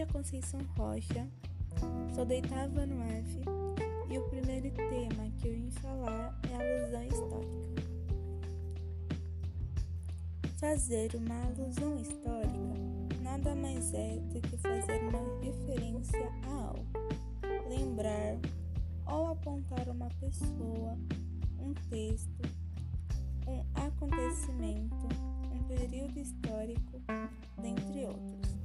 Alisson Rocha, sou da no F e o primeiro tema que eu vim falar é a alusão histórica. Fazer uma alusão histórica nada mais é do que fazer uma referência a algo, lembrar ou apontar uma pessoa, um texto, um acontecimento, um período histórico, dentre outros.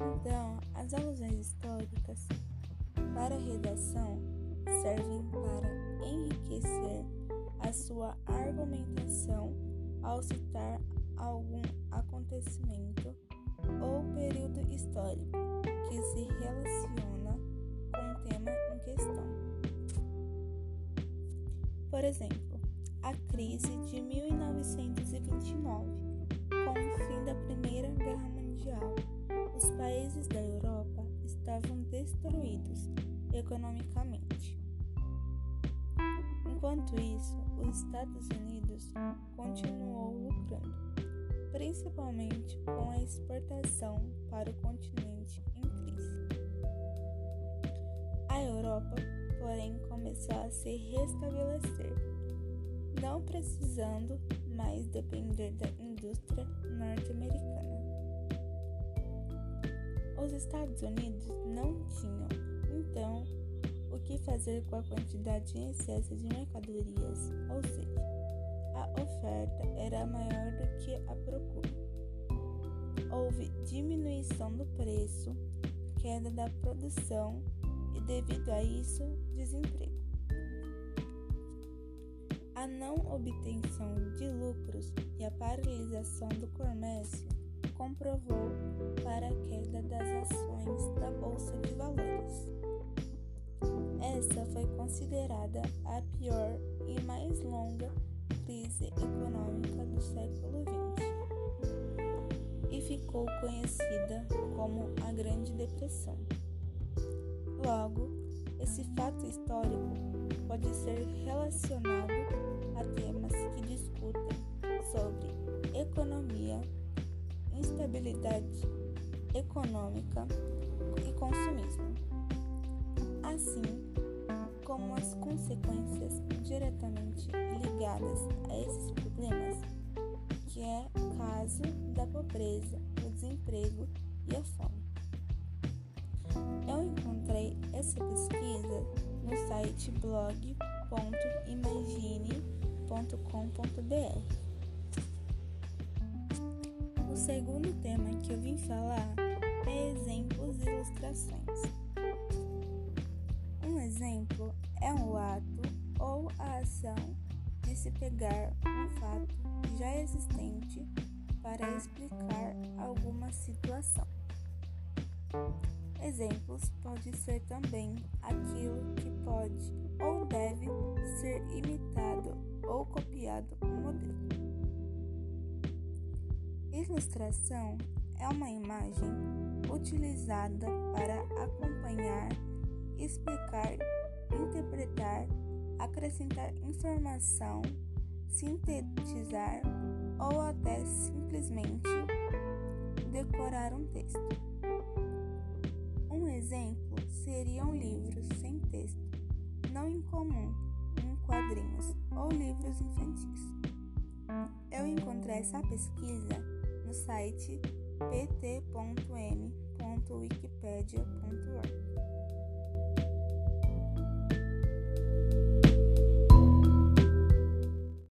Então, as alusões históricas para redação servem para enriquecer a sua argumentação ao citar algum acontecimento ou período histórico que se relaciona com o tema em questão. Por exemplo, a crise de 1929, destruídos economicamente. Enquanto isso, os Estados Unidos continuou lucrando, principalmente com a exportação para o continente em crise. A Europa, porém, começou a se restabelecer, não precisando mais depender da indústria norte-americana. Os Estados Unidos não tinham, então, o que fazer com a quantidade em excesso de mercadorias, ou seja, a oferta era maior do que a procura. Houve diminuição do preço, queda da produção e, devido a isso, desemprego. A não obtenção de lucros e a paralisação do comércio comprovou para Essa foi considerada a pior e mais longa crise econômica do século XX e ficou conhecida como a Grande Depressão. Logo, esse fato histórico pode ser relacionado a temas que discutem sobre economia instabilidade econômica e consumismo, assim como as consequências diretamente ligadas a esses problemas, que é o caso da pobreza, o desemprego e a fome. Eu encontrei essa pesquisa no site blog.imagine.com.br segundo tema que eu vim falar é exemplos e ilustrações. Exemplo é um ato ou a ação de se pegar um fato já existente para explicar alguma situação. Exemplos pode ser também aquilo que pode ou deve ser imitado ou copiado um modelo. Ilustração é uma imagem utilizada para acompanhar, explicar, interpretar, acrescentar informação, sintetizar ou até simplesmente decorar um texto. Um exemplo seria um livro sem texto, não incomum em quadrinhos ou livros infantis. Eu encontrei essa pesquisa no site pt.m.wikipedia.org.